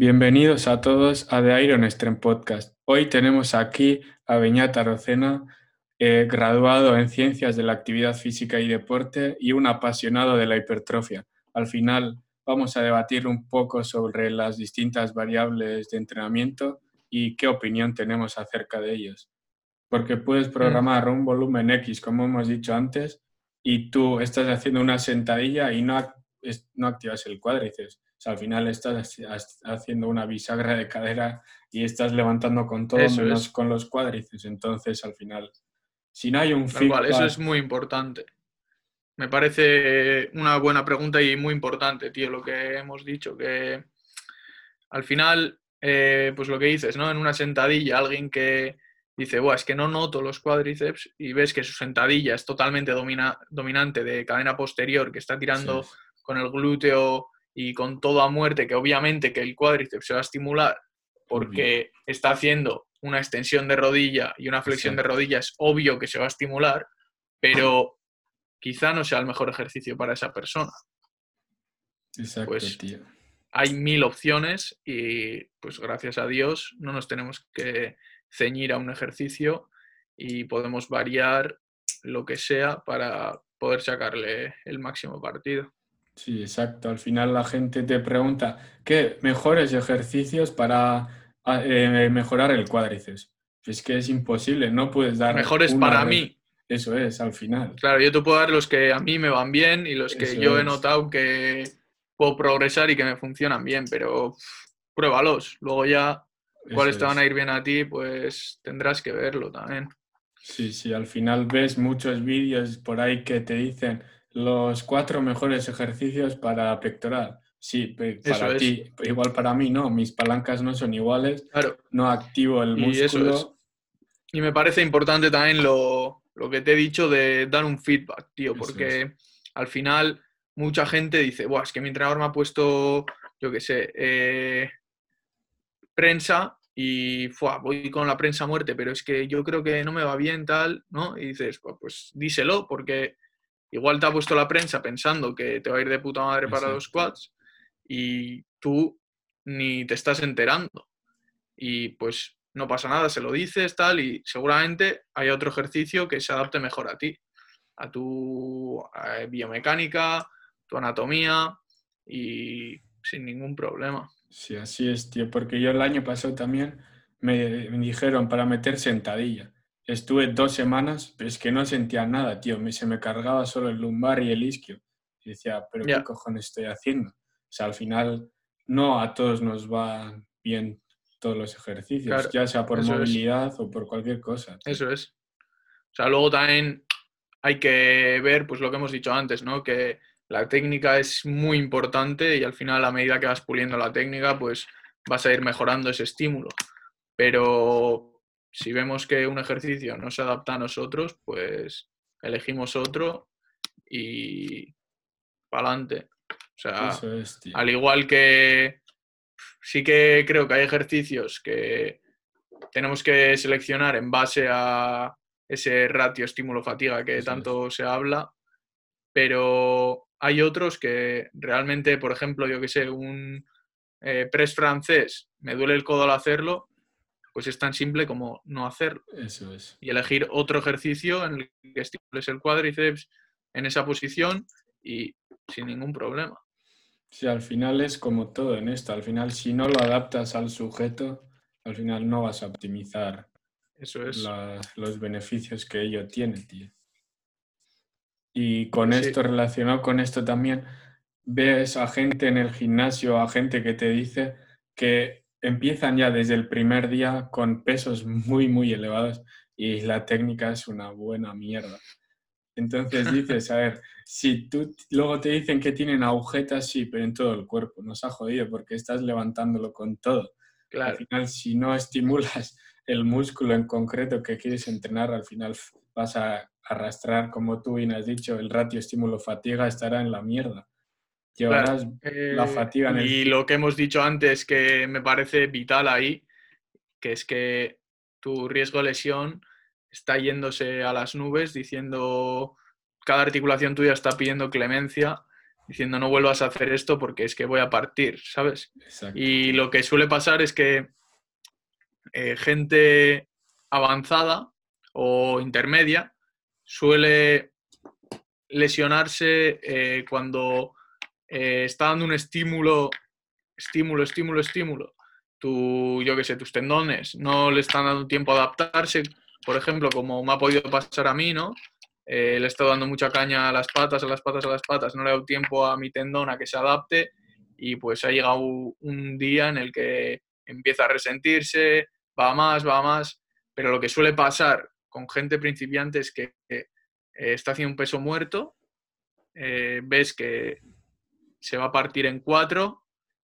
Bienvenidos a todos a The Iron Stream Podcast. Hoy tenemos aquí a Beñat Rocena, eh, graduado en Ciencias de la Actividad Física y Deporte y un apasionado de la hipertrofia. Al final vamos a debatir un poco sobre las distintas variables de entrenamiento y qué opinión tenemos acerca de ellos. Porque puedes programar un volumen X, como hemos dicho antes, y tú estás haciendo una sentadilla y no, no activas el cuádriceps al final estás haciendo una bisagra de cadera y estás levantando con todo menos con los cuádriceps. Entonces, al final, si no hay un feedback... eso es muy importante. Me parece una buena pregunta y muy importante, tío, lo que hemos dicho, que al final, eh, pues lo que dices, ¿no? En una sentadilla, alguien que dice, Buah, es que no noto los cuádriceps y ves que su sentadilla es totalmente dominante de cadena posterior, que está tirando con el glúteo y con todo a muerte, que obviamente que el cuádriceps se va a estimular porque está haciendo una extensión de rodilla y una flexión de rodilla, es obvio que se va a estimular, pero quizá no sea el mejor ejercicio para esa persona. Exacto, pues, tío. Hay mil opciones y pues gracias a Dios no nos tenemos que ceñir a un ejercicio y podemos variar lo que sea para poder sacarle el máximo partido. Sí, exacto. Al final la gente te pregunta, ¿qué mejores ejercicios para ah, eh, mejorar el cuádriceps? Es que es imposible, no puedes dar... Mejores para mí. Eso es, al final. Claro, yo te puedo dar los que a mí me van bien y los que yo he notado que puedo progresar y que me funcionan bien, pero pruébalos. Luego ya, cuáles te van a ir bien a ti, pues tendrás que verlo también. Sí, sí, al final ves muchos vídeos por ahí que te dicen los cuatro mejores ejercicios para pectoral. Sí, para ti, igual para mí no, mis palancas no son iguales, no activo el músculo. Y me parece importante también lo, que te he dicho de dar un feedback, tío, porque al final mucha gente dice, Buah, es que mi entrenador me ha puesto, yo qué sé, eh, prensa y voy con la prensa a muerte, pero es que yo creo que no me va bien tal, ¿no? Y dices, pues díselo, porque Igual te ha puesto la prensa pensando que te va a ir de puta madre para los quads y tú ni te estás enterando. Y pues no pasa nada, se lo dices, tal, y seguramente hay otro ejercicio que se adapte mejor a ti, a tu biomecánica, tu anatomía y sin ningún problema. Sí, así es, tío, porque yo el año pasado también me, me dijeron para meter sentadilla estuve dos semanas, pero es que no sentía nada, tío. se me cargaba solo el lumbar y el isquio. Y decía, ¿pero qué cojones estoy haciendo? O sea, al final no a todos nos va bien todos los ejercicios, ya sea por movilidad o por cualquier cosa. Eso es. O sea, luego también hay que ver, pues lo que hemos dicho antes, ¿no? Que la técnica es muy importante y al final a medida que vas puliendo la técnica, pues vas a ir mejorando ese estímulo. Pero si vemos que un ejercicio no se adapta a nosotros, pues elegimos otro y para adelante. O sea, al igual que sí que creo que hay ejercicios que tenemos que seleccionar en base a ese ratio estímulo-fatiga que tanto se habla, pero hay otros que realmente, por ejemplo, yo que sé, un eh, press francés, me duele el codo al hacerlo, pues es tan simple como no hacerlo. Eso es. Y elegir otro ejercicio en el que estimules el cuádriceps en esa posición y sin ningún problema. Sí, al final es como todo en esto. Al final, si no lo adaptas al sujeto, al final no vas a optimizar Eso es. los beneficios que ello tiene, tío. Y con esto, relacionado con esto también, ves a gente en el gimnasio, a gente que te dice que empiezan ya desde el primer día con pesos muy, muy elevados y la técnica es una buena mierda. Entonces dices, a ver, si tú luego te dicen que tienen agujetas, sí, pero en todo el cuerpo, nos ha jodido porque estás levantándolo con todo. Al final, si no estimulas el músculo en concreto que quieres entrenar, al final vas a arrastrar, como tú bien has dicho, el ratio estímulo-fatiga estará en la mierda la eh, fatiga. y lo que hemos dicho antes que me parece vital ahí, que es que tu riesgo de lesión está yéndose a las nubes diciendo cada articulación tuya está pidiendo clemencia diciendo no vuelvas a hacer esto porque es que voy a partir, ¿sabes? Y lo que suele pasar es que eh, gente avanzada o intermedia suele lesionarse eh, cuando eh, está dando un estímulo, estímulo, estímulo, estímulo. Tu, yo qué sé, tus tendones no le están dando tiempo a adaptarse, por ejemplo, como me ha podido pasar a mí, ¿no? Eh, le he estado dando mucha caña a las patas, a las patas, a las patas, no le he dado tiempo a mi tendón a que se adapte y pues ha llegado un día en el que empieza a resentirse, va más, va más, pero lo que suele pasar con gente principiante es que eh, está haciendo un peso muerto, eh, ves que se va a partir en cuatro,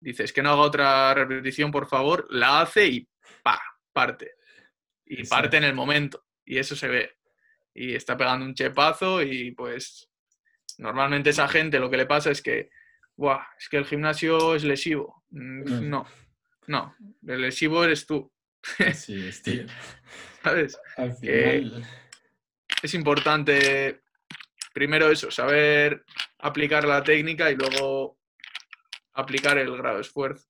dices que no haga otra repetición, por favor, la hace y pa, parte. Y parte en el momento. Y eso se ve y está pegando un chepazo y pues normalmente esa gente lo que le pasa es que, Buah, es que el gimnasio es lesivo. Mm, no, no, el lesivo eres tú. Sí, es tío. ¿Sabes? es importante primero eso, saber aplicar la técnica y luego aplicar el grado de esfuerzo.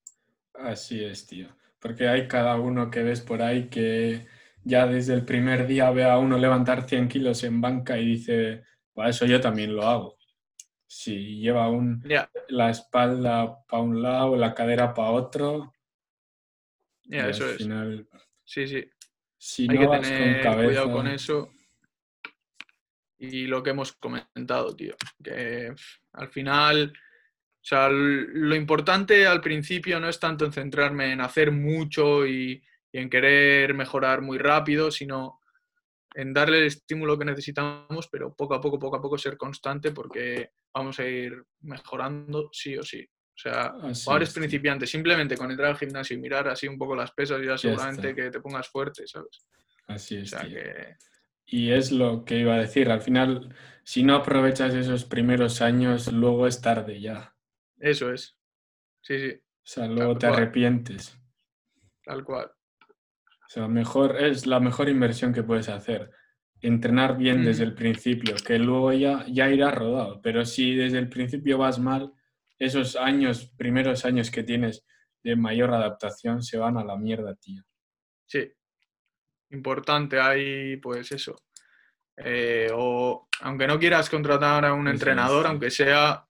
Así es, tío. Porque hay cada uno que ves por ahí que ya desde el primer día ve a uno levantar 100 kilos en banca y dice, para eso yo también lo hago. Si lleva un, la espalda para un lado, la cadera para otro. Ya, eso es. Sí, sí. Si Hay no que tener con cuidado con eso. Y lo que hemos comentado, tío. Que al final, o sea, lo importante al principio no es tanto en centrarme en hacer mucho y y en querer mejorar muy rápido, sino en darle el estímulo que necesitamos, pero poco a poco, poco a poco ser constante porque vamos a ir mejorando sí o sí. O sea, ahora es principiante, simplemente con entrar al gimnasio y mirar así un poco las pesas, ya seguramente que te pongas fuerte, ¿sabes? Así es. Y es lo que iba a decir, al final, si no aprovechas esos primeros años, luego es tarde ya. Eso es. Sí, sí. O sea, luego te arrepientes. Tal cual. O sea, mejor, es la mejor inversión que puedes hacer. Entrenar bien desde el principio, que luego ya, ya irá rodado. Pero si desde el principio vas mal, esos años, primeros años que tienes de mayor adaptación se van a la mierda, tío. Sí. Importante ahí, pues eso. Eh, o aunque no quieras contratar a un entrenador, aunque sea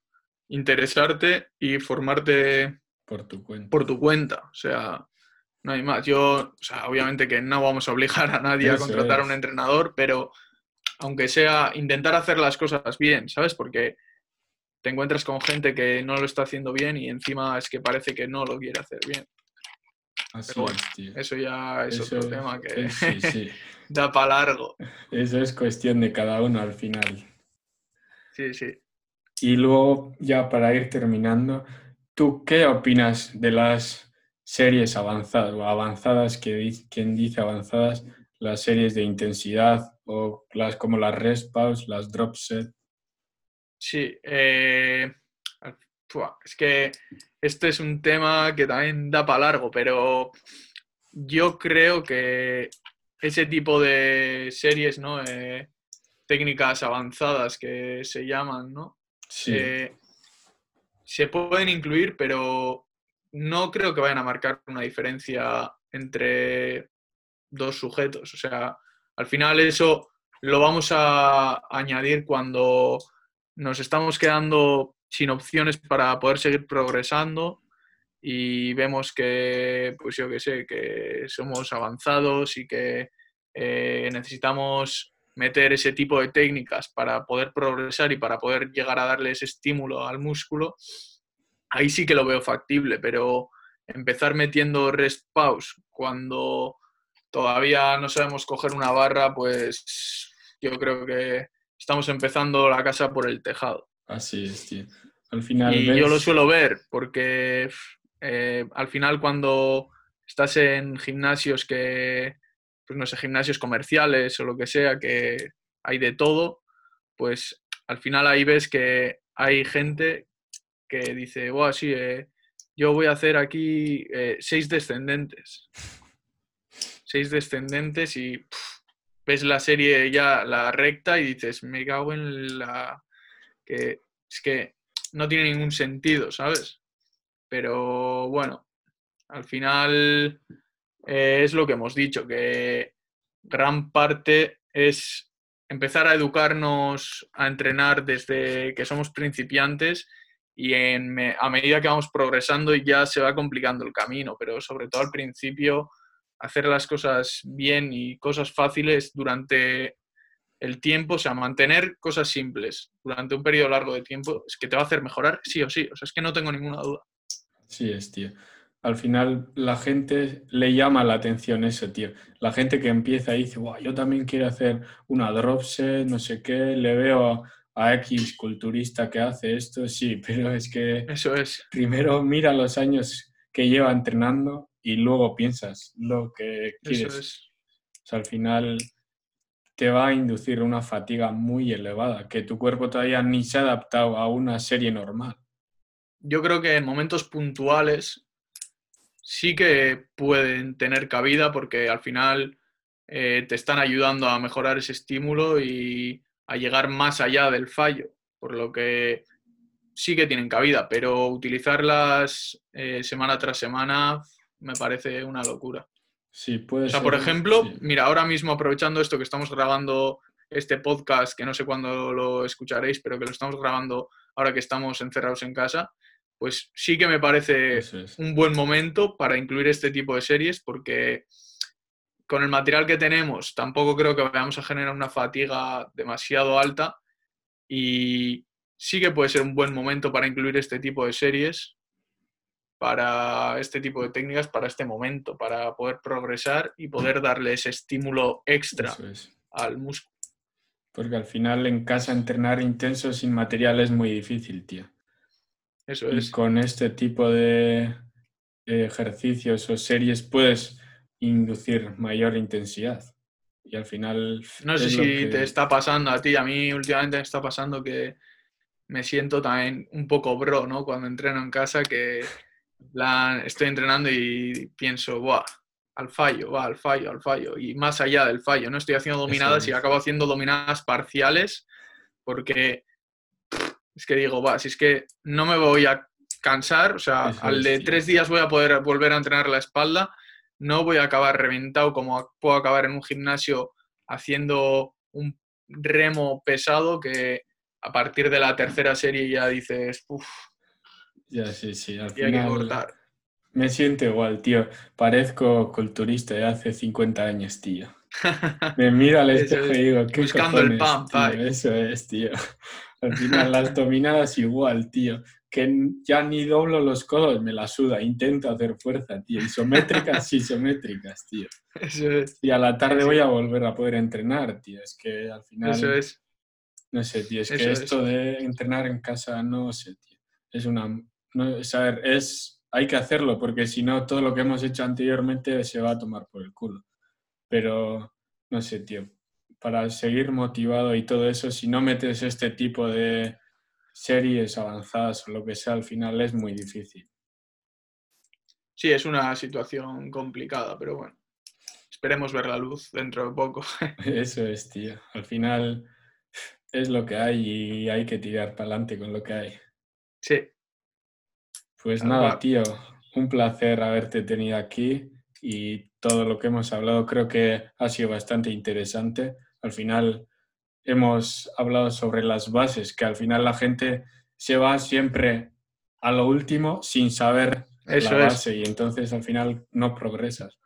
interesarte y formarte por tu cuenta. Por tu cuenta. O sea, no hay más. Yo, o sea, obviamente que no vamos a obligar a nadie a contratar a un entrenador, pero aunque sea intentar hacer las cosas bien, ¿sabes? Porque te encuentras con gente que no lo está haciendo bien y encima es que parece que no lo quiere hacer bien. Así Eso ya es otro tema que da para largo. Eso es cuestión de cada uno al final. Sí, sí. Y luego, ya para ir terminando, ¿tú qué opinas de las series avanzadas o avanzadas, que quien dice avanzadas, las series de intensidad o las como las rest pause, las drop set. Sí, eh, es que este es un tema que también da para largo, pero yo creo que ese tipo de series, ¿no? Eh, técnicas avanzadas que se llaman, ¿no? Sí. Eh, se pueden incluir, pero no creo que vayan a marcar una diferencia entre dos sujetos. O sea, al final eso lo vamos a añadir cuando nos estamos quedando sin opciones para poder seguir progresando y vemos que, pues yo que sé, que somos avanzados y que eh, necesitamos meter ese tipo de técnicas para poder progresar y para poder llegar a darle ese estímulo al músculo, ahí sí que lo veo factible, pero empezar metiendo rest pause cuando todavía no sabemos coger una barra, pues yo creo que estamos empezando la casa por el tejado. Así es, tío. Al final. Y yo lo suelo ver, porque eh, al final cuando estás en gimnasios que, pues no sé, gimnasios comerciales o lo que sea, que hay de todo, pues al final ahí ves que hay gente que dice, wow, sí, eh, yo voy a hacer aquí eh, seis descendentes. Seis descendentes y ves la serie ya, la recta, y dices, me cago en la... es que no tiene ningún sentido, ¿sabes? Pero bueno, al final eh, es lo que hemos dicho, que gran parte es empezar a educarnos, a entrenar desde que somos principiantes y a medida que vamos progresando ya se va complicando el camino, pero sobre todo al principio hacer las cosas bien y cosas fáciles durante el tiempo, o sea, mantener cosas simples durante un periodo largo de tiempo es que te va a hacer mejorar sí o sí, o sea, es que no tengo ninguna duda. Sí, es, tío al final la gente le llama la atención eso, tío. La gente que empieza y dice, yo también quiero hacer una drop set, no sé qué, le veo a, X culturista que hace esto, sí, pero es que... Eso es. Primero mira los años que lleva entrenando y luego piensas lo que quieres. Eso es. O sea, al final te va a inducir una fatiga muy elevada, que tu cuerpo todavía ni se ha adaptado a una serie normal. Yo creo que en momentos puntuales sí que pueden tener cabida porque al final eh, te están ayudando a mejorar ese estímulo y a llegar más allá del fallo, por lo que sí que tienen cabida, pero utilizarlas eh, semana tras semana me parece una locura. Sí, puede O sea, por ejemplo, mira, ahora mismo aprovechando esto que estamos grabando este podcast, que no sé cuándo lo escucharéis, pero que lo estamos grabando ahora que estamos encerrados en casa, pues sí que me parece un buen momento para incluir este tipo de series porque con el material que tenemos tampoco creo que vayamos a generar una fatiga demasiado alta y sí que puede ser un buen momento para incluir este tipo de series, para este tipo de técnicas, para este momento, para poder progresar y poder darle ese estímulo extra al músculo. Porque al final en casa entrenar intenso sin material es muy difícil, tío. Y con este tipo de ejercicios o series puedes inducir mayor intensidad. Y al final... No sé si te está pasando a ti, a mí últimamente me está pasando que me siento también un poco bro, ¿no? Cuando entreno en casa, que estoy entrenando y pienso, ¡buah! Al fallo, va, al fallo, al fallo. Y más allá del fallo, ¿no? Estoy haciendo dominadas y acabo haciendo dominadas parciales porque es que digo, va, si es que no me voy a cansar, o sea, al de tres días voy a poder volver a entrenar la espalda, no voy a acabar reventado como puedo acabar en un gimnasio haciendo un remo pesado que a partir de la tercera serie ya dices, uff. Ya, sí, sí, al final... Que cortar. Me siento igual, tío. Parezco culturista de hace 50 años, tío. Me mira al espejo y digo, ¿qué Buscando el pan, Eso es, tío. Al final, las dominadas igual, tío. Que ya ni doblo los codos, me la suda. Intento hacer fuerza, tío. Isométricas, isométricas, tío. Eso es. Y a la tarde voy a volver a poder entrenar, tío. Es que al final. Eso es. No sé, tío. Es que esto de entrenar en casa, no sé, tío. Es una. No, saber, es. Hay que hacerlo, porque si no, todo lo que hemos hecho anteriormente se va a tomar por el culo. Pero, no sé, tío para seguir motivado y todo eso, si no metes este tipo de series avanzadas o lo que sea, al final es muy difícil. Sí, es una situación complicada, pero bueno, esperemos ver la luz dentro de poco. Eso es, tío. Al final es lo que hay y hay que tirar para adelante con lo que hay. Sí. Pues nada, tío, un placer haberte tenido aquí y todo lo que hemos hablado creo que ha sido bastante interesante al final hemos hablado sobre las bases, que al final la gente se va siempre a lo último sin saber la base y entonces al final no progresas.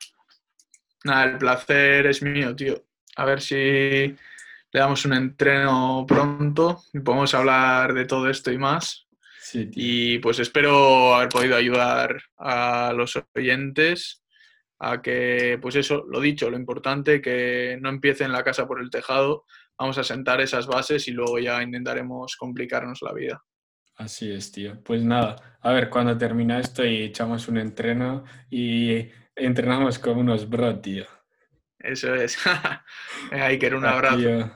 Nada, el placer es mío, tío. A ver si le damos un entreno pronto y podemos hablar de todo esto y más. Y pues espero haber podido ayudar a los oyentes a que, pues eso, lo dicho, lo importante, que no empiece en la casa por el tejado, vamos a sentar esas bases y luego ya intentaremos complicarnos la vida. Así es, tío. Pues nada, a ver cuando termina esto y echamos un entreno y entrenamos como unos bro, tío. Eso es. Hay que ir un abrazo.